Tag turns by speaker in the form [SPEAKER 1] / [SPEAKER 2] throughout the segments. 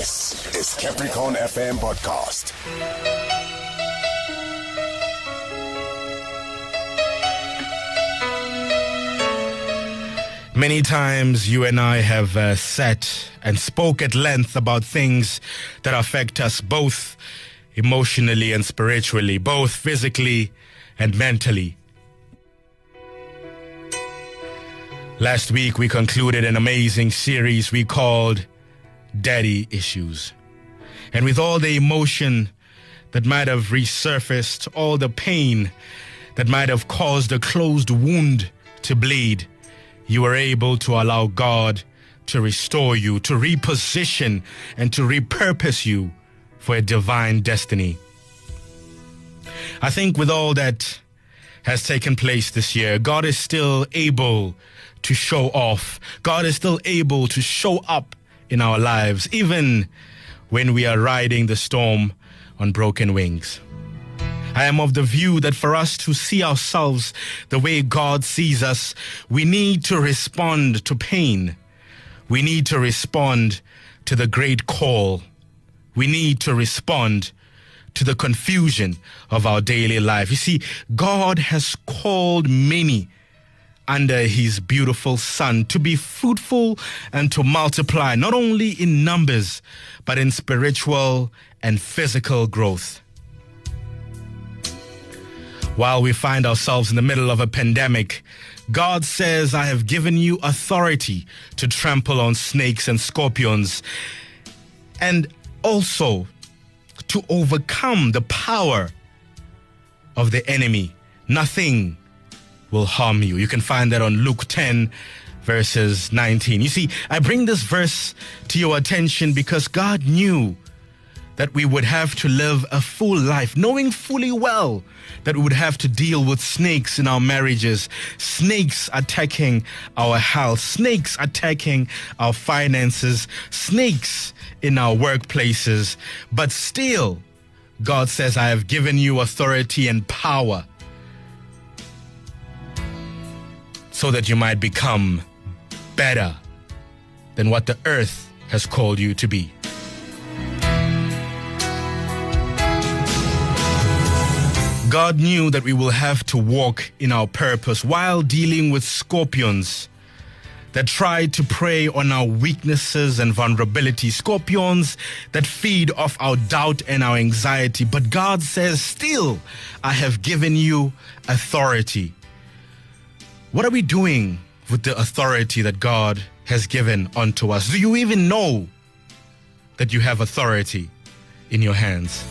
[SPEAKER 1] This is Capricorn FM podcast.
[SPEAKER 2] Many times you and I have uh, sat and spoke at length about things that affect us both emotionally and spiritually, both physically and mentally. Last week we concluded an amazing series we called Daddy Issues. And with all the emotion that might have resurfaced, all the pain that might have caused a closed wound to bleed, you were able to allow God to restore you, to reposition, and to repurpose you for a divine destiny. I think with all that has taken place this year, God is still able to show off. God is still able to show up in our lives, even when we are riding the storm on broken wings. I am of the view that for us to see ourselves the way God sees us, we need to respond to pain. We need to respond to the great call. We need to respond to the confusion of our daily life. You see, God has called many under his beautiful son to be fruitful and to multiply, not only in numbers, but in spiritual and physical growth while we find ourselves in the middle of a pandemic. God says, I have given you authority to trample on snakes and scorpions and also to overcome the power of the enemy. Nothing will harm you. You can find that on Luke 10, verses 19. You see, I bring this verse to your attention because God knew that we would have to live a full life, knowing fully well that we would have to deal with snakes in our marriages, snakes attacking our health, snakes attacking our finances, snakes in our workplaces. But still, God says, I have given you authority and power so that you might become better than what the earth has called you to be. God knew that we will have to walk in our purpose while dealing with scorpions that try to prey on our weaknesses and vulnerability, scorpions that feed off our doubt and our anxiety. But God says, Still, I have given you authority. What are we doing with the authority that God has given unto us? Do you even know that you have authority in your hands?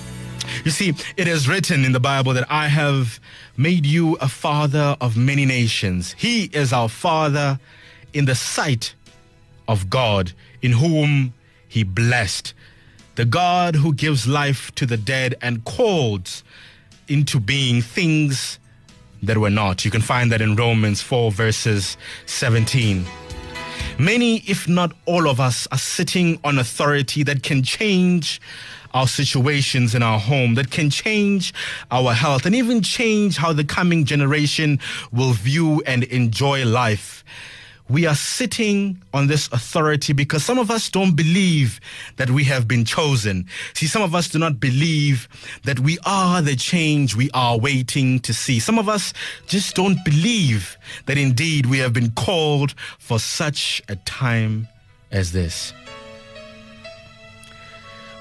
[SPEAKER 2] You see, it is written in the Bible that I have made you a father of many nations. He is our father in the sight of God, in whom he blessed. The God who gives life to the dead and calls into being things that were not. You can find that in Romans 4, verses 17. Many, if not all of us, are sitting on authority that can change our situations in our home, that can change our health, and even change how the coming generation will view and enjoy life. We are sitting on this authority because some of us don't believe that we have been chosen. See, some of us do not believe that we are the change we are waiting to see. Some of us just don't believe that indeed we have been called for such a time as this.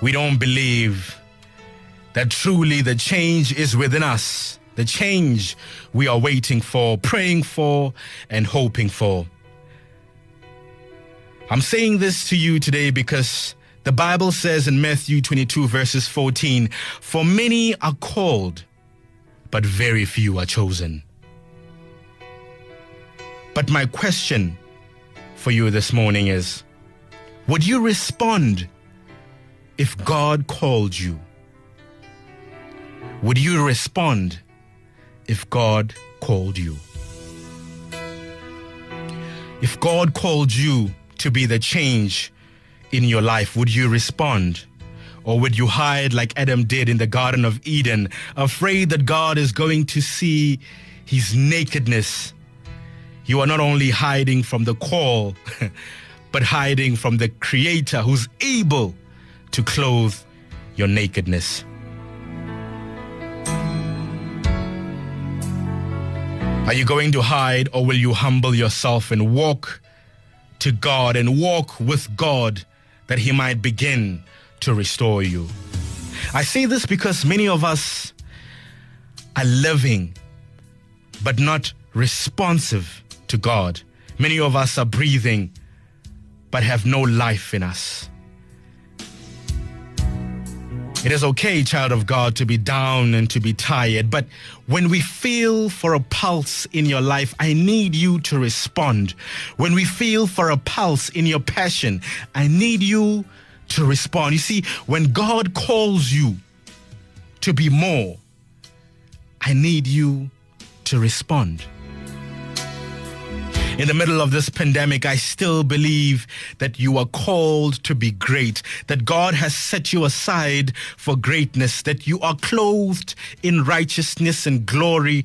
[SPEAKER 2] We don't believe that truly the change is within us, the change we are waiting for, praying for, and hoping for. I'm saying this to you today because the Bible says in Matthew 22, verses 14, For many are called, but very few are chosen. But my question for you this morning is Would you respond if God called you? Would you respond if God called you? If God called you to be the change in your life, would you respond? Or would you hide like Adam did in the Garden of Eden, afraid that God is going to see his nakedness? You are not only hiding from the call, but hiding from the Creator who's able to clothe your nakedness. Are you going to hide or will you humble yourself and walk to God and walk with God that He might begin to restore you? I say this because many of us are living but not responsive to God. Many of us are breathing but have no life in us. It is okay, child of God, to be down and to be tired, but when we feel for a pulse in your life, I need you to respond. When we feel for a pulse in your passion, I need you to respond. You see, when God calls you to be more, I need you to respond in the middle of this pandemic, I still believe that you are called to be great, that God has set you aside for greatness, that you are clothed in righteousness and glory,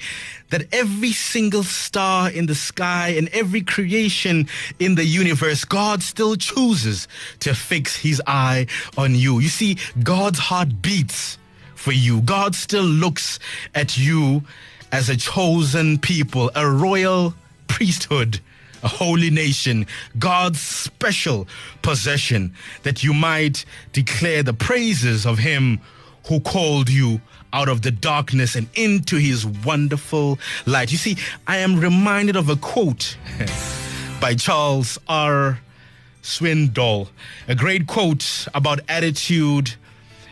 [SPEAKER 2] that every single star in the sky and every creation in the universe, God still chooses to fix his eye on you. You see, God's heart beats for you. God still looks at you as a chosen people, a royal priesthood, a holy nation, God's special possession, that you might declare the praises of Him who called you out of the darkness and into His wonderful light. You see, I am reminded of a quote by Charles R. Swindoll, a great quote about attitude,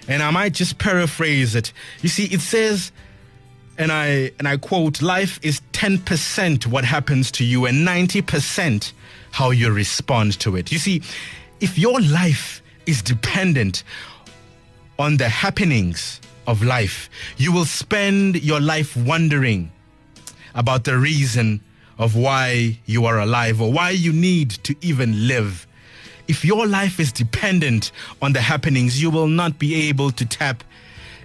[SPEAKER 2] and I might just paraphrase it. You see, it says, and I and I quote, life is 10% what happens to you and 90% how you respond to it. You see, if your life is dependent on the happenings of life, you will spend your life wondering about the reason of why you are alive or why you need to even live. If your life is dependent on the happenings, you will not be able to tap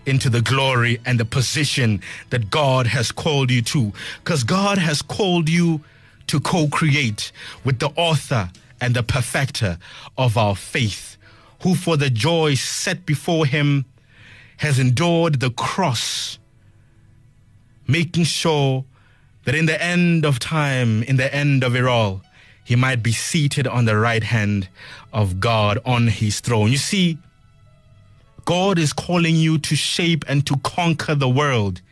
[SPEAKER 2] into the glory and the position that God has called you to. Because God has called you to co create with the author and the perfecter of our faith, who for the joy set before him has endured the cross, making sure that in the end of time, in the end of it all, he might be seated on the right hand of God on his throne. You see, God is calling you to shape and to conquer the world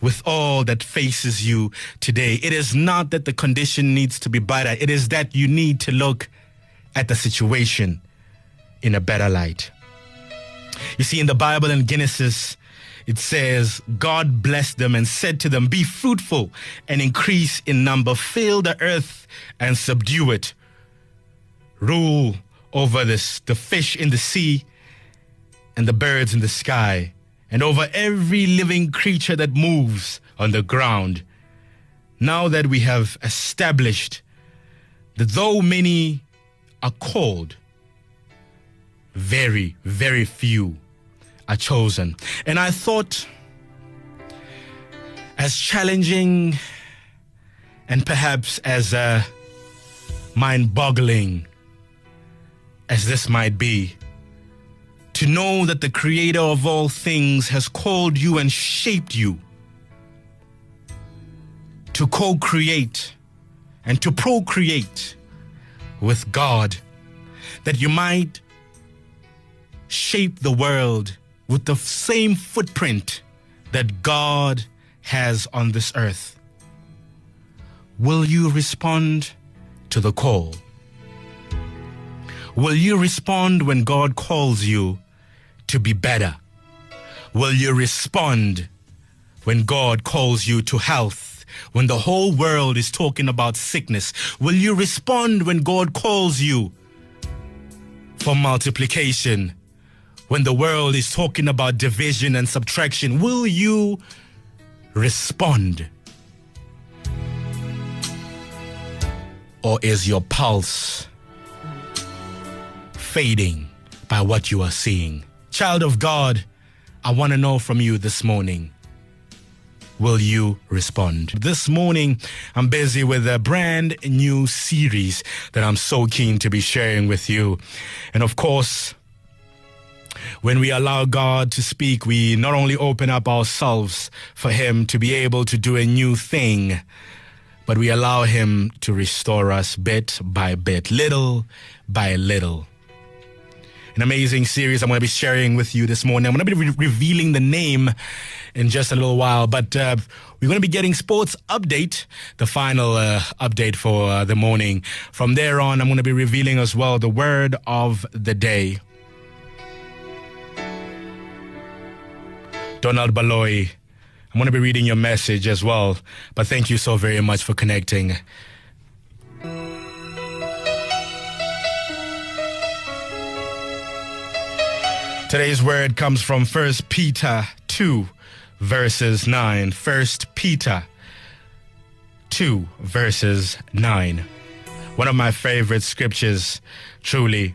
[SPEAKER 2] with all that faces you today. It is not that the condition needs to be better, it is that you need to look at the situation in a better light. You see, in the Bible in Genesis, it says, God blessed them and said to them, Be fruitful and increase in number, fill the earth and subdue it, rule over this, the fish in the sea and the birds in the sky, and over every living creature that moves on the ground. Now that we have established that though many are called, very, very few are chosen. And I thought, as challenging and perhaps as uh, mind boggling as this might be, to know that the creator of all things has called you and shaped you to co create and to procreate with God, that you might shape the world with the same footprint that God has on this earth. Will you respond to the call? Will you respond when God calls you to be better? Will you respond when God calls you to health? When the whole world is talking about sickness, will you respond when God calls you for multiplication? When the world is talking about division and subtraction, will you respond? Or is your pulse fading by what you are seeing? Child of God, I want to know from you this morning. Will you respond? This morning, I'm busy with a brand new series that I'm so keen to be sharing with you. And of course, When we allow God to speak, we not only open up ourselves for Him to be able to do a new thing, but we allow Him to restore us bit by bit, little by little. An amazing series I'm going to be sharing with you this morning. I'm going to be re- revealing the name in just a little while, but uh, we're going to be getting sports update, the final uh, update for uh, the morning. From there on, I'm going to be revealing as well the word of the day. Donald Baloy I'm going to be reading your message as well. But thank you so very much for connecting. Today's word comes from 1 Peter 2, verses 9. 1 Peter 2, verses 9. One of my favorite scriptures, truly.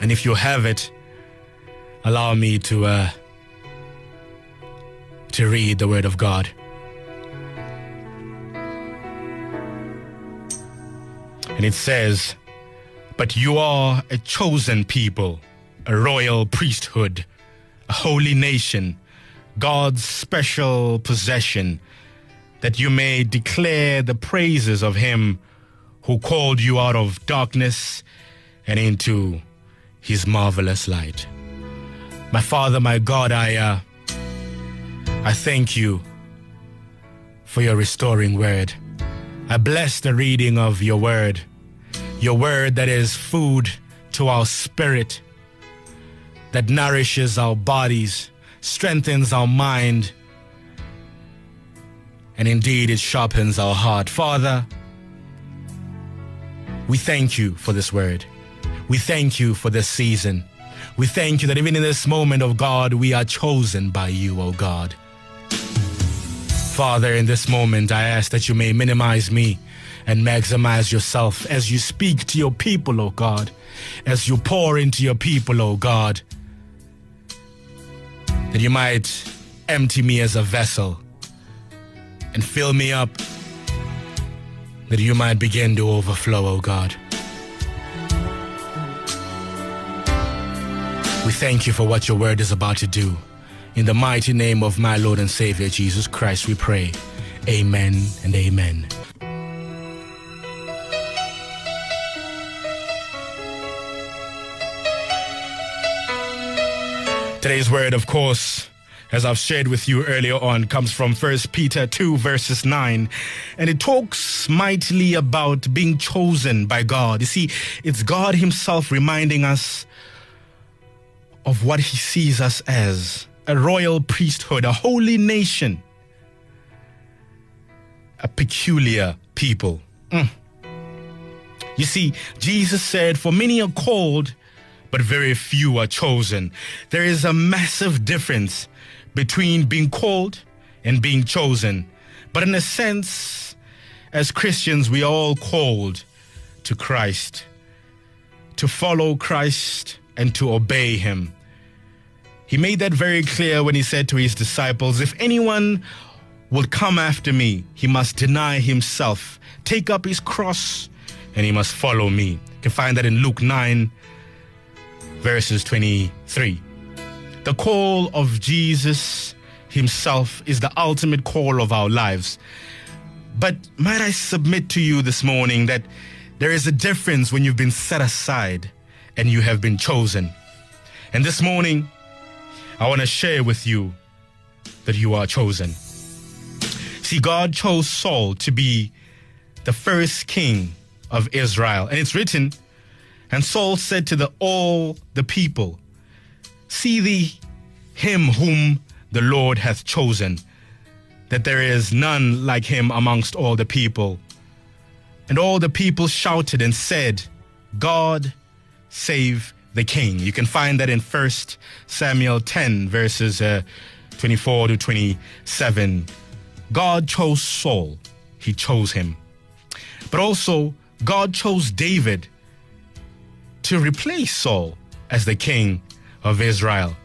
[SPEAKER 2] And if you have it, allow me to uh, to read the Word of God. And it says, But you are a chosen people, a royal priesthood, a holy nation, God's special possession, that you may declare the praises of Him who called you out of darkness and into His marvelous light. My Father, my God, I. Uh, I thank you for your restoring word. I bless the reading of your word, your word that is food to our spirit, that nourishes our bodies, strengthens our mind, and indeed it sharpens our heart. Father, we thank you for this word. We thank you for this season. We thank you that even in this moment of God, we are chosen by you, O oh God. Father, in this moment, I ask that you may minimize me and maximize yourself as you speak to your people, O oh God, as you pour into your people, O oh God, that you might empty me as a vessel and fill me up, that you might begin to overflow, O oh God. We thank you for what your word is about to do. In the mighty name of my Lord and Savior Jesus Christ, we pray. Amen and amen. Today's word, of course, as I've shared with you earlier on, comes from 1 Peter 2, verses 9. And it talks mightily about being chosen by God. You see, it's God Himself reminding us of what He sees us as a royal priesthood, a holy nation, a peculiar people. Mm. You see, Jesus said, For many are called, but very few are chosen. There is a massive difference between being called and being chosen. But in a sense, as Christians, we are all called to Christ, to follow Christ and to obey Him. He made that very clear when he said to his disciples, If anyone will come after me, he must deny himself, take up his cross, and he must follow me. You can find that in Luke 9, verses 23. The call of Jesus himself is the ultimate call of our lives. But might I submit to you this morning that there is a difference when you've been set aside and you have been chosen. And this morning, I want to share with you that you are chosen. See, God chose Saul to be the first king of Israel. And it's written, and Saul said to the, all the people, See thee him whom the Lord hath chosen, that there is none like him amongst all the people. And all the people shouted and said, God save the king. You can find that in 1 Samuel 10, verses uh, 24 to 27. God chose Saul, he chose him. But also, God chose David to replace Saul as the king of Israel.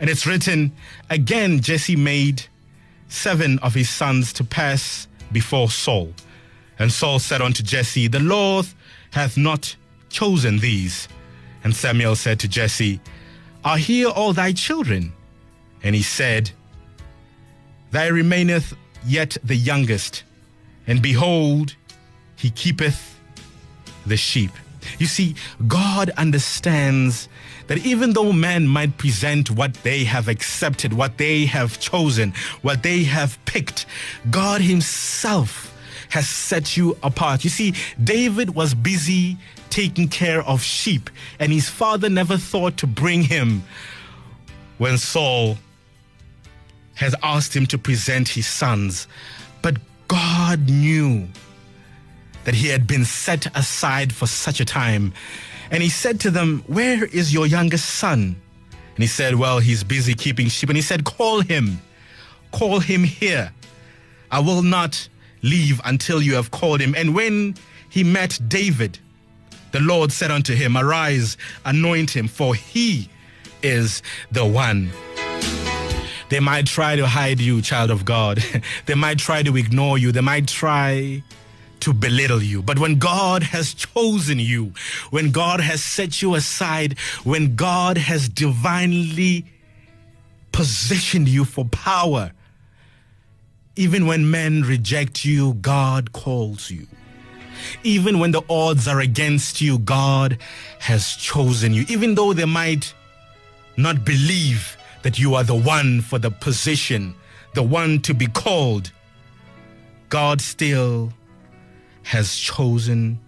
[SPEAKER 2] And it's written, again, Jesse made seven of his sons to pass before Saul. And Saul said unto Jesse, The Lord hath not chosen these and Samuel said to Jesse, Are here all thy children? And he said, Thy remaineth yet the youngest, and behold, he keepeth the sheep. You see, God understands that even though man might present what they have accepted, what they have chosen, what they have picked, God Himself has set you apart. You see, David was busy taking care of sheep, and his father never thought to bring him when Saul has asked him to present his sons. But God knew that he had been set aside for such a time. And he said to them, Where is your youngest son? And he said, Well, he's busy keeping sheep. And he said, Call him. Call him here. I will not leave until you have called him. And when he met David, the Lord said unto him, Arise, anoint him, for he is the one. They might try to hide you, child of God. they might try to ignore you. They might try to belittle you. But when God has chosen you, when God has set you aside, when God has divinely positioned you for power, even when men reject you, God calls you. Even when the odds are against you, God has chosen you. Even though they might not believe that you are the one for the position, the one to be called, God still has chosen.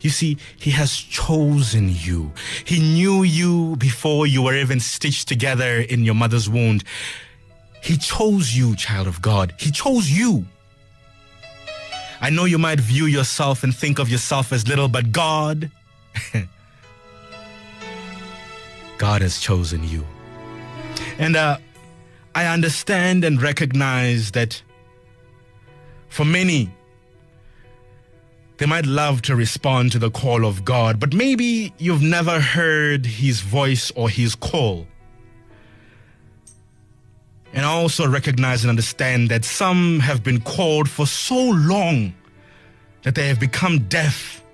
[SPEAKER 2] You see, He has chosen you. He knew you before you were even stitched together in your mother's womb. He chose you, child of God. He chose you. I know you might view yourself and think of yourself as little, but God, God has chosen you. And uh, I understand and recognize that for many, they might love to respond to the call of God, but maybe you've never heard his voice or his call. And I also recognize and understand that some have been called for so long that they have become deaf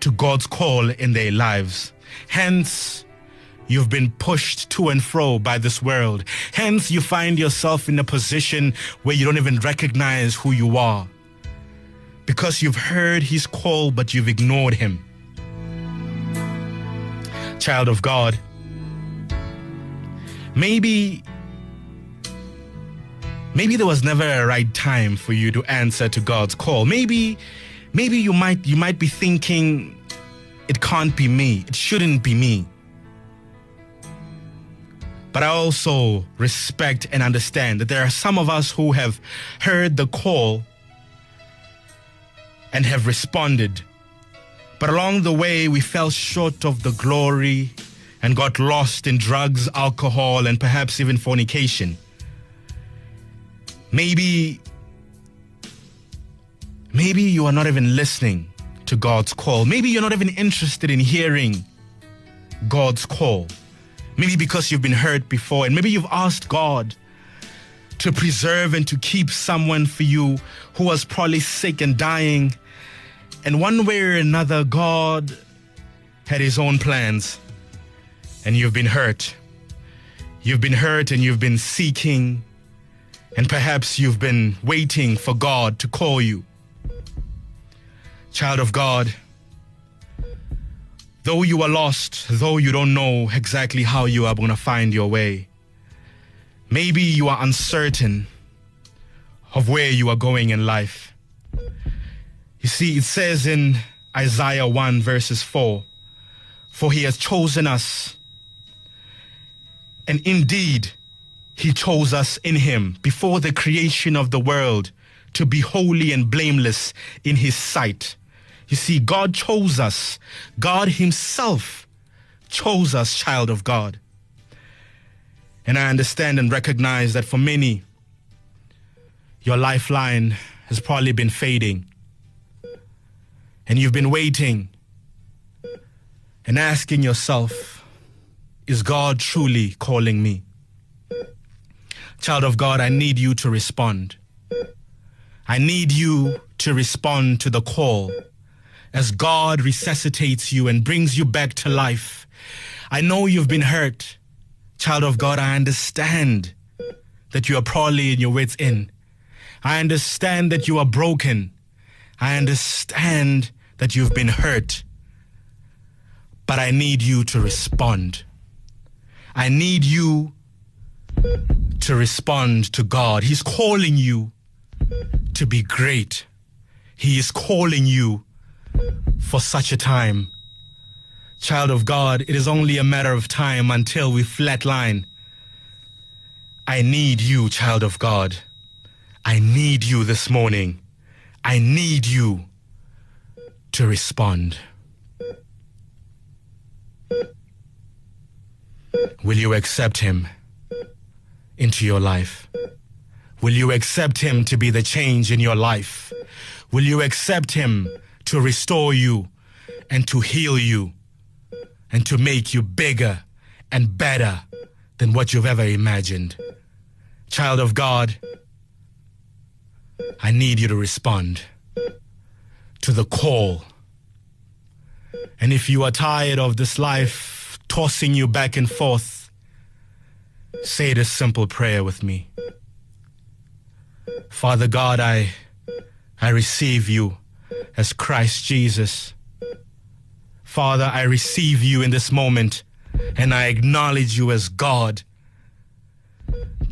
[SPEAKER 2] to God's call in their lives. Hence, You've been pushed to and fro by this world. Hence, you find yourself in a position where you don't even recognize who you are. Because you've heard his call, but you've ignored him. Child of God, maybe maybe there was never a right time for you to answer to God's call. Maybe maybe you might you might be thinking it can't be me. It shouldn't be me. But I also respect and understand that there are some of us who have heard the call and have responded. But along the way, we fell short of the glory and got lost in drugs, alcohol, and perhaps even fornication. Maybe, maybe you are not even listening to God's call. Maybe you're not even interested in hearing God's call. Maybe because you've been hurt before, and maybe you've asked God to preserve and to keep someone for you who was probably sick and dying. And one way or another, God had his own plans, and you've been hurt. You've been hurt and you've been seeking, and perhaps you've been waiting for God to call you. Child of God, Though you are lost, though you don't know exactly how you are going to find your way, maybe you are uncertain of where you are going in life. You see, it says in Isaiah 1, verses 4 For he has chosen us, and indeed, he chose us in him before the creation of the world to be holy and blameless in his sight. You see, God chose us. God Himself chose us, child of God. And I understand and recognize that for many, your lifeline has probably been fading. And you've been waiting and asking yourself, is God truly calling me? Child of God, I need you to respond. I need you to respond to the call as God resuscitates you and brings you back to life, I know you've been hurt. Child of God, I understand that you are probably in your wits in. I understand that you are broken. I understand that you've been hurt. But I need you to respond. I need you to respond to God. He's calling you to be great. He is calling you for such a time. Child of God, it is only a matter of time until we flatline. I need you, child of God. I need you this morning. I need you to respond. Will you accept him into your life? Will you accept him to be the change in your life? Will you accept him to restore you and to heal you and to make you bigger and better than what you've ever imagined? Child of God, I need you to respond to the call. And if you are tired of this life tossing you back and forth, say this simple prayer with me. Father God, I, I receive you as Christ Jesus. Father, I receive you in this moment and I acknowledge you as God.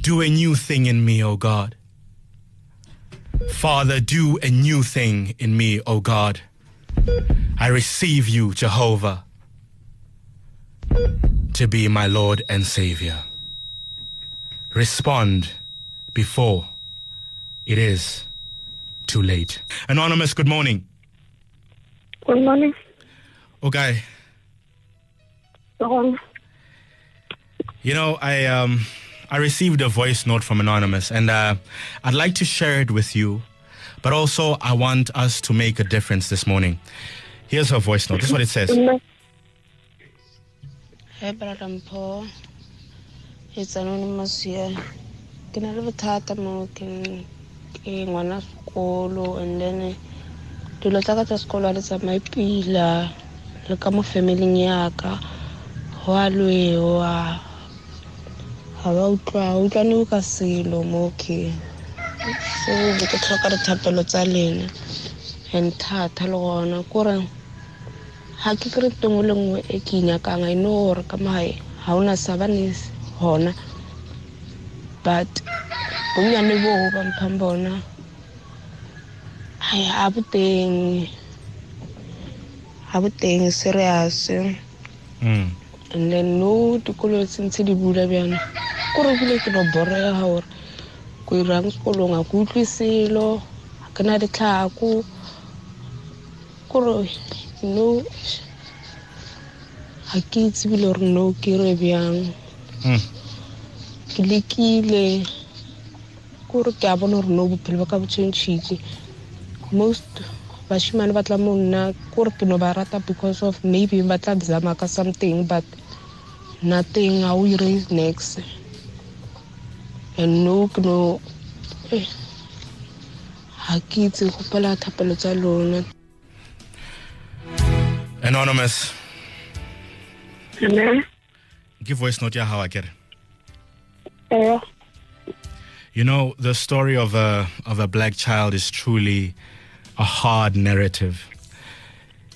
[SPEAKER 2] Do a new thing in me, O God. Father, do a new thing in me, O God. I receive you, Jehovah, to be my Lord and Savior. Respond before it is too late. Anonymous, good morning.
[SPEAKER 3] Good morning.
[SPEAKER 2] Okay.
[SPEAKER 3] Um,
[SPEAKER 2] You know, I um I received a voice note from Anonymous and uh, I'd like to share it with you, but also I want us to make a difference this morning. Here's her voice note. This is what it says.
[SPEAKER 3] Hey, brother Mpho. It's anonymous here. Ke na le bothata mo ke ke ngwana sekolo and then eh, dilo tsa ka tsa sekolo ha di tsamaye pila le ka mo familing ya ka. Go a lwewa ga ba utlwa utlwane ka selo mo ke so be ke tlhoka dithapelo tsa lena. And thata le gona kore ga ke kry tengwe le nngwe e ke inyakang i know gore ka magae ga ona sabane gona but bonnyane boo ba mphang bona ai a boteng ga boteng serious
[SPEAKER 2] Mm.
[SPEAKER 3] and then no dikolo tse ntse di bula bjana kore bile ke no borega gore ko irang sekolong a ke utlwe selo ga ke na ditlhako kore no ga ke itse bile gore no ke re bjang.
[SPEAKER 2] Mm.
[SPEAKER 3] ke lekile. Kore ke a bona gore no bophelo ba ka bo changile most bashimane ba tla mo nna kore ke no ba rata because of maybe ba tla zama ka something but nothing ga o ire next and no ke no eh, ga ke itse gopela thapelo tsa lona
[SPEAKER 2] Anonymous,
[SPEAKER 3] Amen.
[SPEAKER 2] give voice note ya how I get it.
[SPEAKER 3] Eh,
[SPEAKER 2] You know, the story of a of a black child is truly a hard narrative.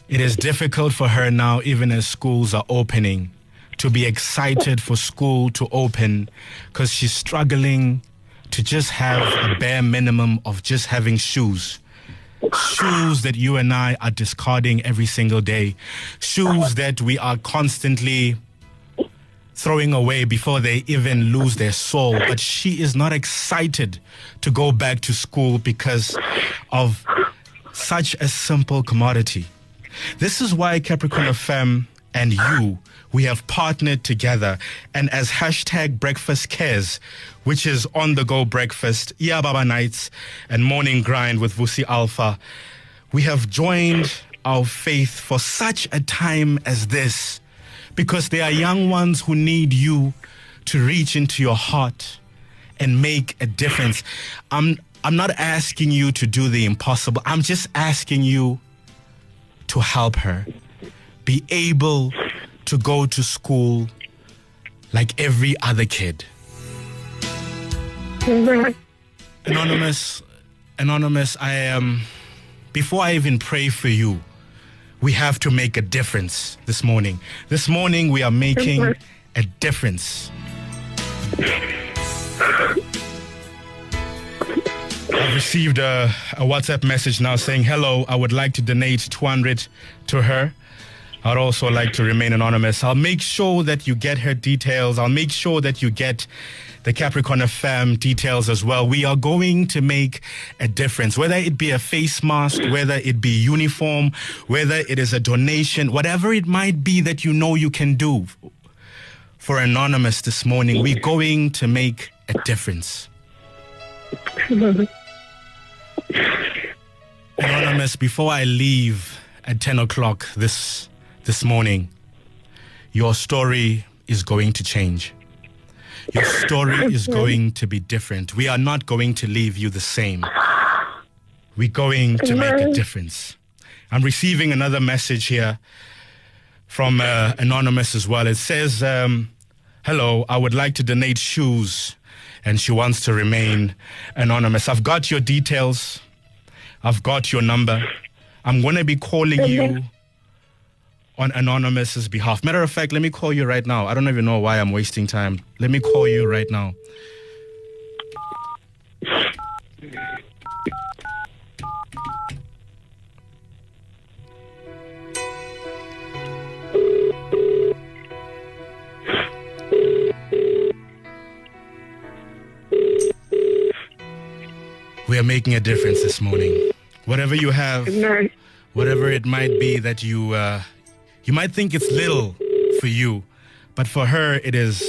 [SPEAKER 2] It is difficult for her now, even as schools are opening, to be excited for school to open because she's struggling to just have a bare minimum of just having shoes. Shoes that you and I are discarding every single day. Shoes that we are constantly throwing away before they even lose their soul. But she is not excited to go back to school because of such a simple commodity. This is why Capricorn FM and you, we have partnered together. And as hashtag breakfast cares, which is on the go breakfast, Yeah Baba Nights, and morning grind with Vusi Alpha, we have joined our faith for such a time as this because there are young ones who need you to reach into your heart and make a difference. I'm I'm not asking you to do the impossible. I'm just asking you to help her be able to go to school like every other kid. Anonymous, Anonymous, I am. Um, before I even pray for you, we have to make a difference this morning. This morning, we are making a difference. I've received a, a, WhatsApp message now saying, Hello, I would like to donate 200 to her. I'd also like to remain anonymous. I'll make sure that you get her details. I'll make sure that you get the Capricorn FM details as well. We are going to make a difference, whether it be a face mask, whether it be uniform, whether it is a donation, whatever it might be that you know you can do for Anonymous this morning. We're going to make a difference. Anonymous, before I leave at 10 o'clock this, this morning, your story is going to change. Your story is going to be different. We are not going to leave you the same. We're going to make a difference. I'm receiving another message here from uh, Anonymous as well. It says, um, Hello, I would like to donate shoes, and she wants to remain anonymous. I've got your details, I've got your number. I'm going to be calling you on Anonymous's behalf. Matter of fact, let me call you right now. I don't even know why I'm wasting time. Let me call you right now. Are making a difference this morning. Whatever you have, whatever it might be that you uh, you might think it's little for you, but for her it is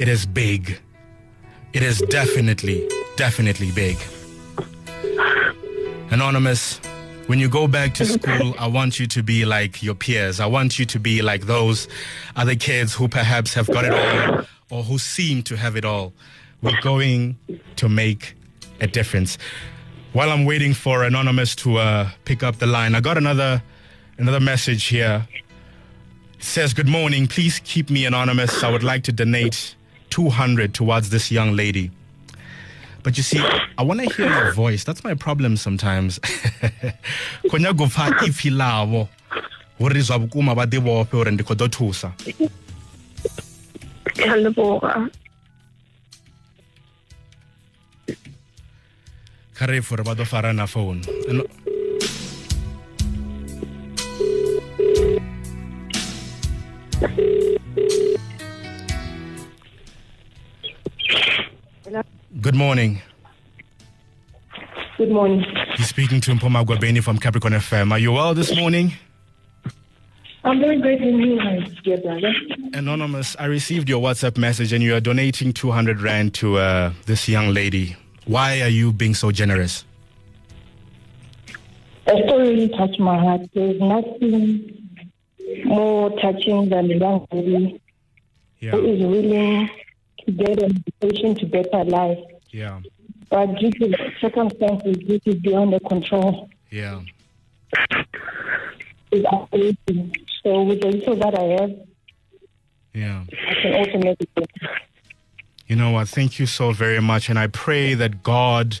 [SPEAKER 2] it is big. It is definitely, definitely big. Anonymous, when you go back to school, I want you to be like your peers. I want you to be like those other kids who perhaps have got it all or who seem to have it all. We're going to make a difference. While I'm waiting for Anonymous to uh, pick up the line, I got another another message here. It says, Good morning. Please keep me anonymous. I would like to donate 200 towards this young lady. But you see, I want to hear your voice. That's my problem sometimes. Konya gofa. For ba do fara na phone. Good morning.
[SPEAKER 4] Good morning.
[SPEAKER 2] You're speaking to Mpho Magwabeni from Capricorn FM. Are you well this morning?
[SPEAKER 4] I'm very grateful you, my dear brother.
[SPEAKER 2] Anonymous, I received your WhatsApp message and you are donating 200 Rand to uh, this young lady. Why are you being so generous?
[SPEAKER 4] Story really touched my heart. There's nothing more touching than a young lady
[SPEAKER 2] Yeah.
[SPEAKER 4] who is willing to get an education to better life.
[SPEAKER 2] Yeah.
[SPEAKER 4] But due to circumstances, this is beyond the control.
[SPEAKER 2] Yeah.
[SPEAKER 4] Is operating. So with the little that I have,
[SPEAKER 2] Yeah.
[SPEAKER 4] I can also make it. better.
[SPEAKER 2] You know what? Thank you so very much. And I pray that God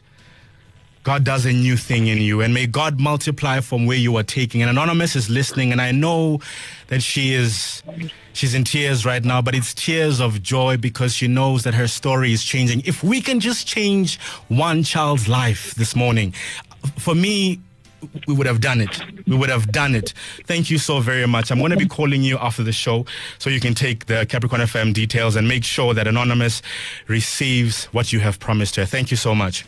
[SPEAKER 2] God does a new thing in you and may God multiply from where you are taking. And Anonymous is listening and I know that she is she's in tears right now, but it's tears of joy because she knows that her story is changing. If we can just change one child's life this morning, for me we would have done it. We would have done it. Thank you so very much. I'm going to be calling you after the show so you can take the Capricorn FM details and make sure that Anonymous receives what you have promised her. Thank you so much.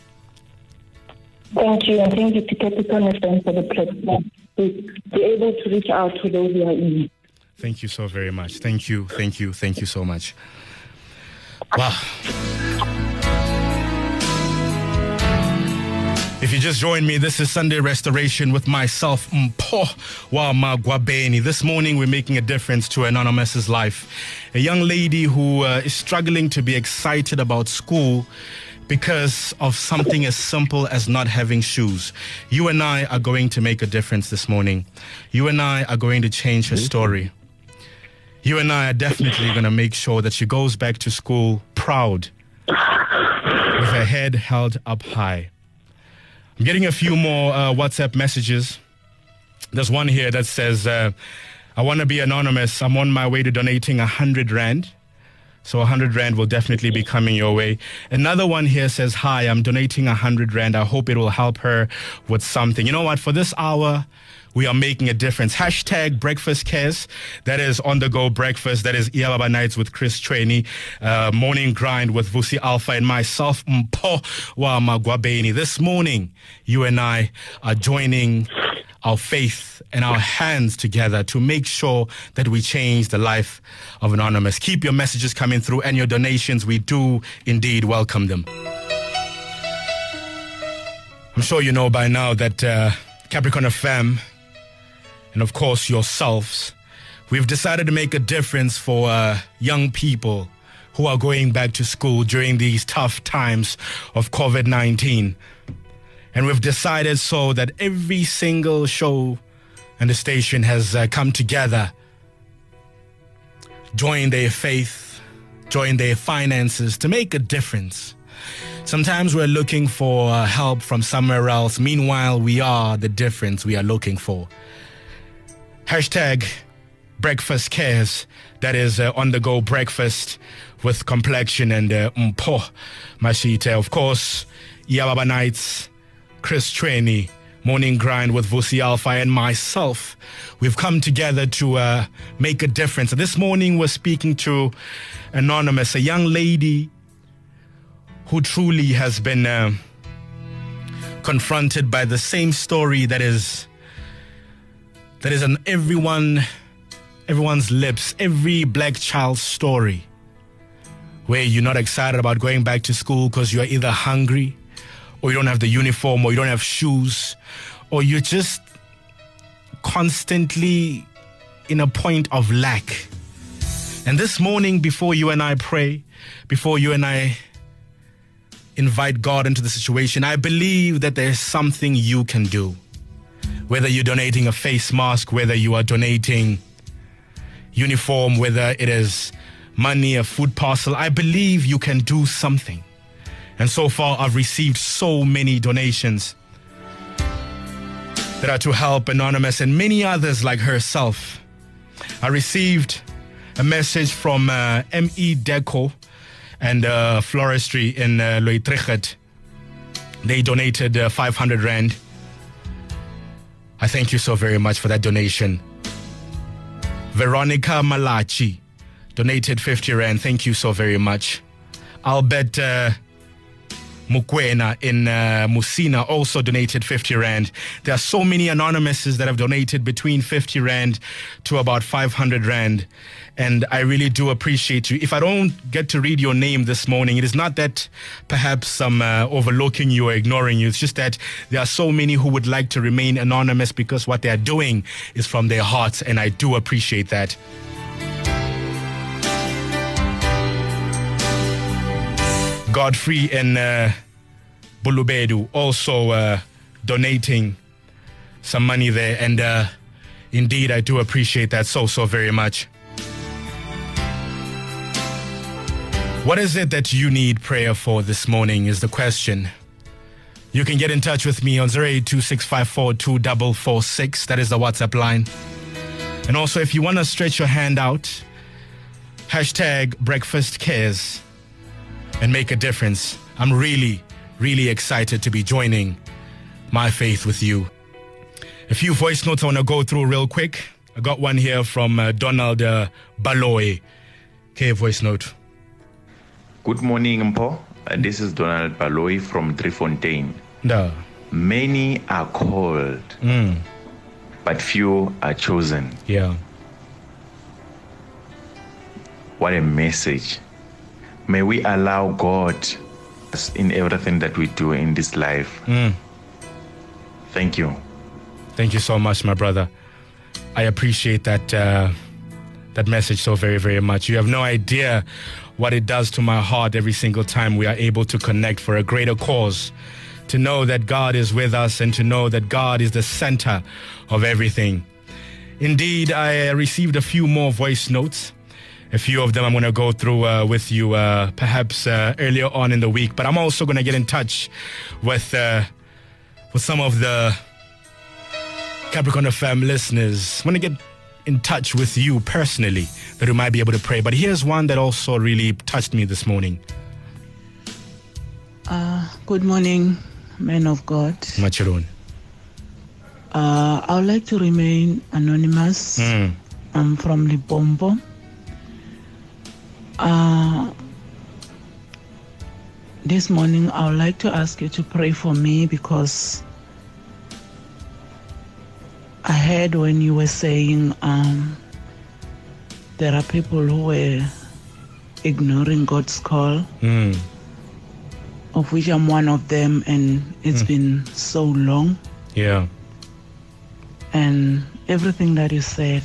[SPEAKER 4] Thank you, and thank you to Capricorn FM for the platform to be able to reach out to those who are in.
[SPEAKER 2] Thank you so very much. Thank you. Thank you. Thank you so much. Wow. If you just joined me, this is Sunday Restoration with myself, Mpho. This morning, we're making a difference to Anonymous's life. A young lady who uh, is struggling to be excited about school because of something as simple as not having shoes. You and I are going to make a difference this morning. You and I are going to change her story. you and I are definitely going to make sure that she goes back to school proud, with her head held up high. I'm getting a few more uh, WhatsApp messages. There's one here that says, uh, I want to be anonymous. I'm on my way to donating 100 Rand. So 100 Rand will definitely be coming your way. Another one here says, Hi, I'm donating 100 Rand. I hope it will help her with something. You know what? For this hour, we are making a difference. Hashtag breakfast cares. That is on the go breakfast. That is Iababa Nights with Chris Trainee, uh, morning grind with Vusi Alpha and myself, Mpho wa Magwabeni. This morning, you and I are joining our faith and our hands together to make sure that we change the life of Anonymous. Keep your messages coming through and your donations. We do indeed welcome them. I'm sure you know by now that uh, Capricorn FM and of course yourselves, we've decided to make a difference for uh, young people who are going back to school during these tough times of COVID 19. And we've decided so that every single show and the station has uh, come together, joined their faith, joined their finances to make a difference. Sometimes we're looking for uh, help from somewhere else. Meanwhile, we are the difference we are looking for. Hashtag breakfast cares. That is uh, on the go breakfast with complexion and uh, Mpho mashite. Of course, Iababa Nights, Chris Trainee, Morning Grind with Vusi Alpha and myself. We've come together to uh, make a difference. This morning we're speaking to Anonymous, a young lady who truly has been uh, confronted by the same story that is that is on everyone everyone's lips, every black child's story. Where you're not excited about going back to school because you're either hungry or you don't have the uniform or you don't have shoes or you're just constantly in a point of lack. And this morning, before you and I pray, before you and I invite God into the situation, I believe that there's something you can do. Whether you're donating a face mask, whether you are donating uniform, whether it is money, a food parcel, I believe you can do something. And so far, I've received so many donations that are to help Anonymous and many others like herself. I received a message from uh, ME Deco and uh, Floristry in uh. They donated uh, 500 Rand. I thank you so very much for that donation. Veronica Malachi donated 50 Rand. Thank you so very much. Albert uh, Mukwena in uh, Musina also donated 50 Rand. There are so many anonymouses that have donated between 50 Rand to about 500 Rand. And I really do appreciate you. If I don't get to read your name this morning, it is not that perhaps I'm uh, overlooking you or ignoring you. It's just that there are so many who would like to remain anonymous because what they're doing is from their hearts. And I do appreciate that. Godfrey and uh, Bolobedu also uh, donating some money there. And uh, indeed, I do appreciate that so, so very much. What is it that you need prayer for this morning is the question. You can get in touch with me on 0826542446. That is the WhatsApp line. And also, if you want to stretch your hand out, hashtag breakfast cares and make a difference. I'm really, really excited to be joining my faith with you. A few voice notes I want to go through real quick. I got one here from uh, Donald uh, Baloy. Okay, voice note.
[SPEAKER 5] Good morning, Mpho. Uh, this is Donald Baloy from Driefontein.
[SPEAKER 2] No.
[SPEAKER 5] Many are called,
[SPEAKER 2] Mm,
[SPEAKER 5] but few are chosen.
[SPEAKER 2] yeah.
[SPEAKER 5] What a message. May we allow God in everything that we do in this life.
[SPEAKER 2] Mm.
[SPEAKER 5] Thank you.
[SPEAKER 2] Thank you so much, my brother. I appreciate that uh, that message so very, very much. You have no idea what it does to my heart every single time we are able to connect for a greater cause. To know that God is with us and to know that God is the center of everything. Indeed, I received a few more voice notes. A few of them I'm going to go through uh, with you uh, perhaps uh, earlier on in the week, but I'm also going to get in touch with uh, with some of the Capricorn FM listeners. I want to get in touch with you personally that we might be able to pray. But here's one that also really touched me this morning.
[SPEAKER 6] Uh, good morning, men of God.
[SPEAKER 2] Machiron.
[SPEAKER 6] Uh, I would like to remain anonymous.
[SPEAKER 2] Mm.
[SPEAKER 6] I'm from Libombo. Uh, this morning, I would like to ask you to pray for me because I heard when you were saying um, there are people who were ignoring God's call,
[SPEAKER 2] Mm.
[SPEAKER 6] of which I'm one of them, and it's been so long.
[SPEAKER 2] Yeah.
[SPEAKER 6] And everything that you said,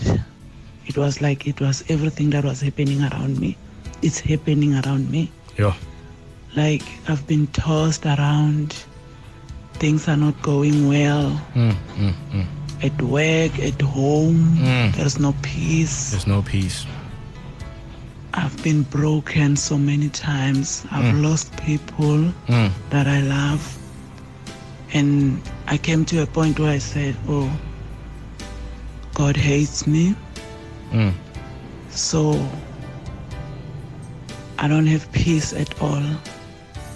[SPEAKER 6] it was like it was everything that was happening around me. It's happening around me.
[SPEAKER 2] Yeah.
[SPEAKER 6] Like I've been tossed around. Things are not going well.
[SPEAKER 2] Mm, mm, mm.
[SPEAKER 6] At work, at home,
[SPEAKER 2] Mm.
[SPEAKER 6] there's no peace.
[SPEAKER 2] There's no peace.
[SPEAKER 6] I've been broken so many times. I've lost people
[SPEAKER 2] Mm.
[SPEAKER 6] that I love. And I came to a point where I said, Oh, God hates me.
[SPEAKER 2] Mm.
[SPEAKER 6] So I don't have peace at all.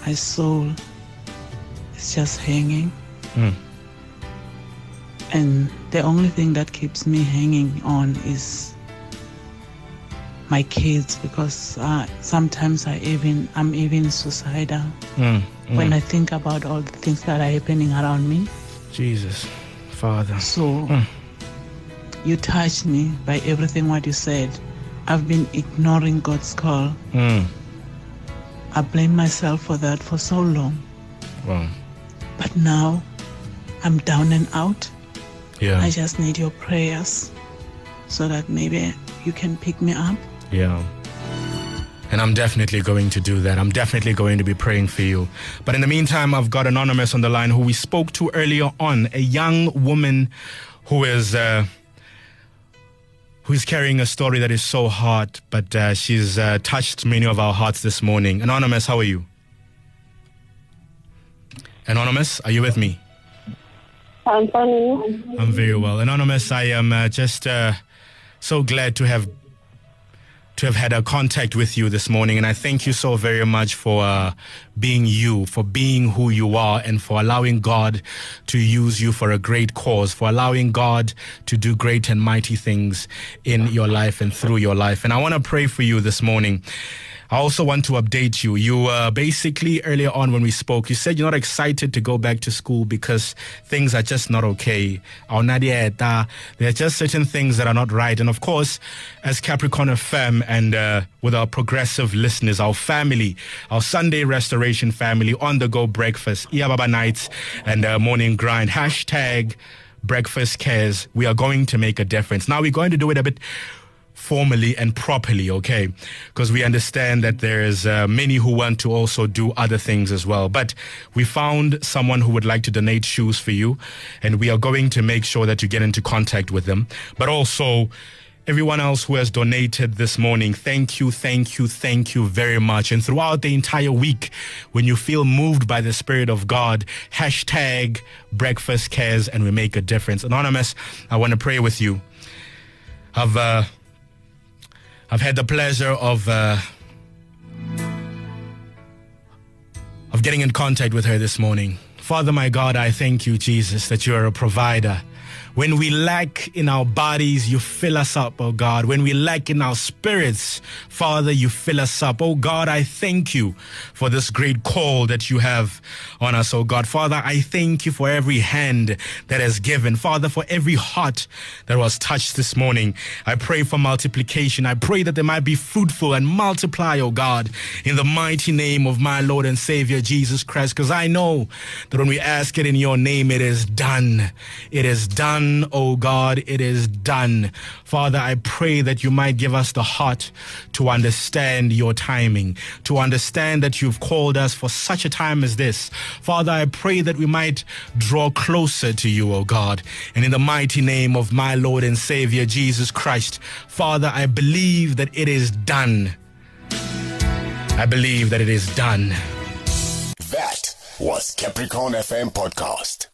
[SPEAKER 6] My soul is just hanging.
[SPEAKER 2] Mm.
[SPEAKER 6] And the only thing that keeps me hanging on is my kids because uh, sometimes I even I'm even suicidal
[SPEAKER 2] Mm. Mm.
[SPEAKER 6] when I think about all the things that are happening around me.
[SPEAKER 2] Jesus, Father.
[SPEAKER 6] So
[SPEAKER 2] Mm.
[SPEAKER 6] you touched me by everything what you said. I've been ignoring God's call.
[SPEAKER 2] Mm.
[SPEAKER 6] I blame myself for that for so long.
[SPEAKER 2] Wow.
[SPEAKER 6] But now I'm down and out.
[SPEAKER 2] Yeah.
[SPEAKER 6] I just need your prayers so that maybe you can pick me up.
[SPEAKER 2] Yeah. And I'm definitely going to do that. I'm definitely going to be praying for you. But in the meantime, I've got Anonymous on the line who we spoke to earlier on, a young woman who is. Uh, Who's carrying a story that is so hard, but uh, she's uh, touched many of our hearts this morning. Anonymous, how are you? Anonymous, are you with me?
[SPEAKER 4] I'm fine.
[SPEAKER 2] I'm very well. Anonymous, I am uh, just uh, so glad to have to have had a contact with you this morning, and I thank you so very much for uh, being you, for being who you are, and for allowing God to use you for a great cause, for allowing God to do great and mighty things in your life and through your life. And I want to pray for you this morning. I also want to update you. You uh, basically earlier on when we spoke, you said you're not excited to go back to school because things are just not okay. There are just certain things that are not right. And of course, as Capricorn FM and uh, with our progressive listeners, our family, our Sunday restoration family, on the go breakfast, Iababa nights and uh, morning grind, hashtag breakfast cares. We are going to make a difference. Now we're going to do it a bit formally and properly, okay? Because we understand that there's uh, many who want to also do other things as well. But we found someone who would like to donate shoes for you, and we are going to make sure that you get into contact with them. But also, everyone else who has donated this morning, thank you, thank you, thank you very much. And throughout the entire week, when you feel moved by the Spirit of God, hashtag breakfast cares and we make a difference. Anonymous, I want to pray with you. I've uh, I've had the pleasure of uh, of getting in contact with her this morning. Father, my God, I thank you, Jesus, that you are a provider. When we lack in our bodies, you fill us up, oh God. When we lack in our spirits, Father, you fill us up. Oh God, I thank you for this great call that you have on us, oh God. Father, I thank you for every hand that has given. Father, for every heart that was touched this morning. I pray for multiplication. I pray that they might be fruitful and multiply, oh God, in the mighty name of my Lord and Savior Jesus Christ. Because I know that when we ask it in your name, it is done. It is done done, O God. It is done. Father, I pray that you might give us the heart to understand your timing, to understand that you've called us for such a time as this. Father, I pray that we might draw closer to you, O God. And in the mighty name of my Lord and Savior, Jesus Christ, Father, I believe that it is done. I believe that it is done.
[SPEAKER 1] That was Capricorn FM Podcast.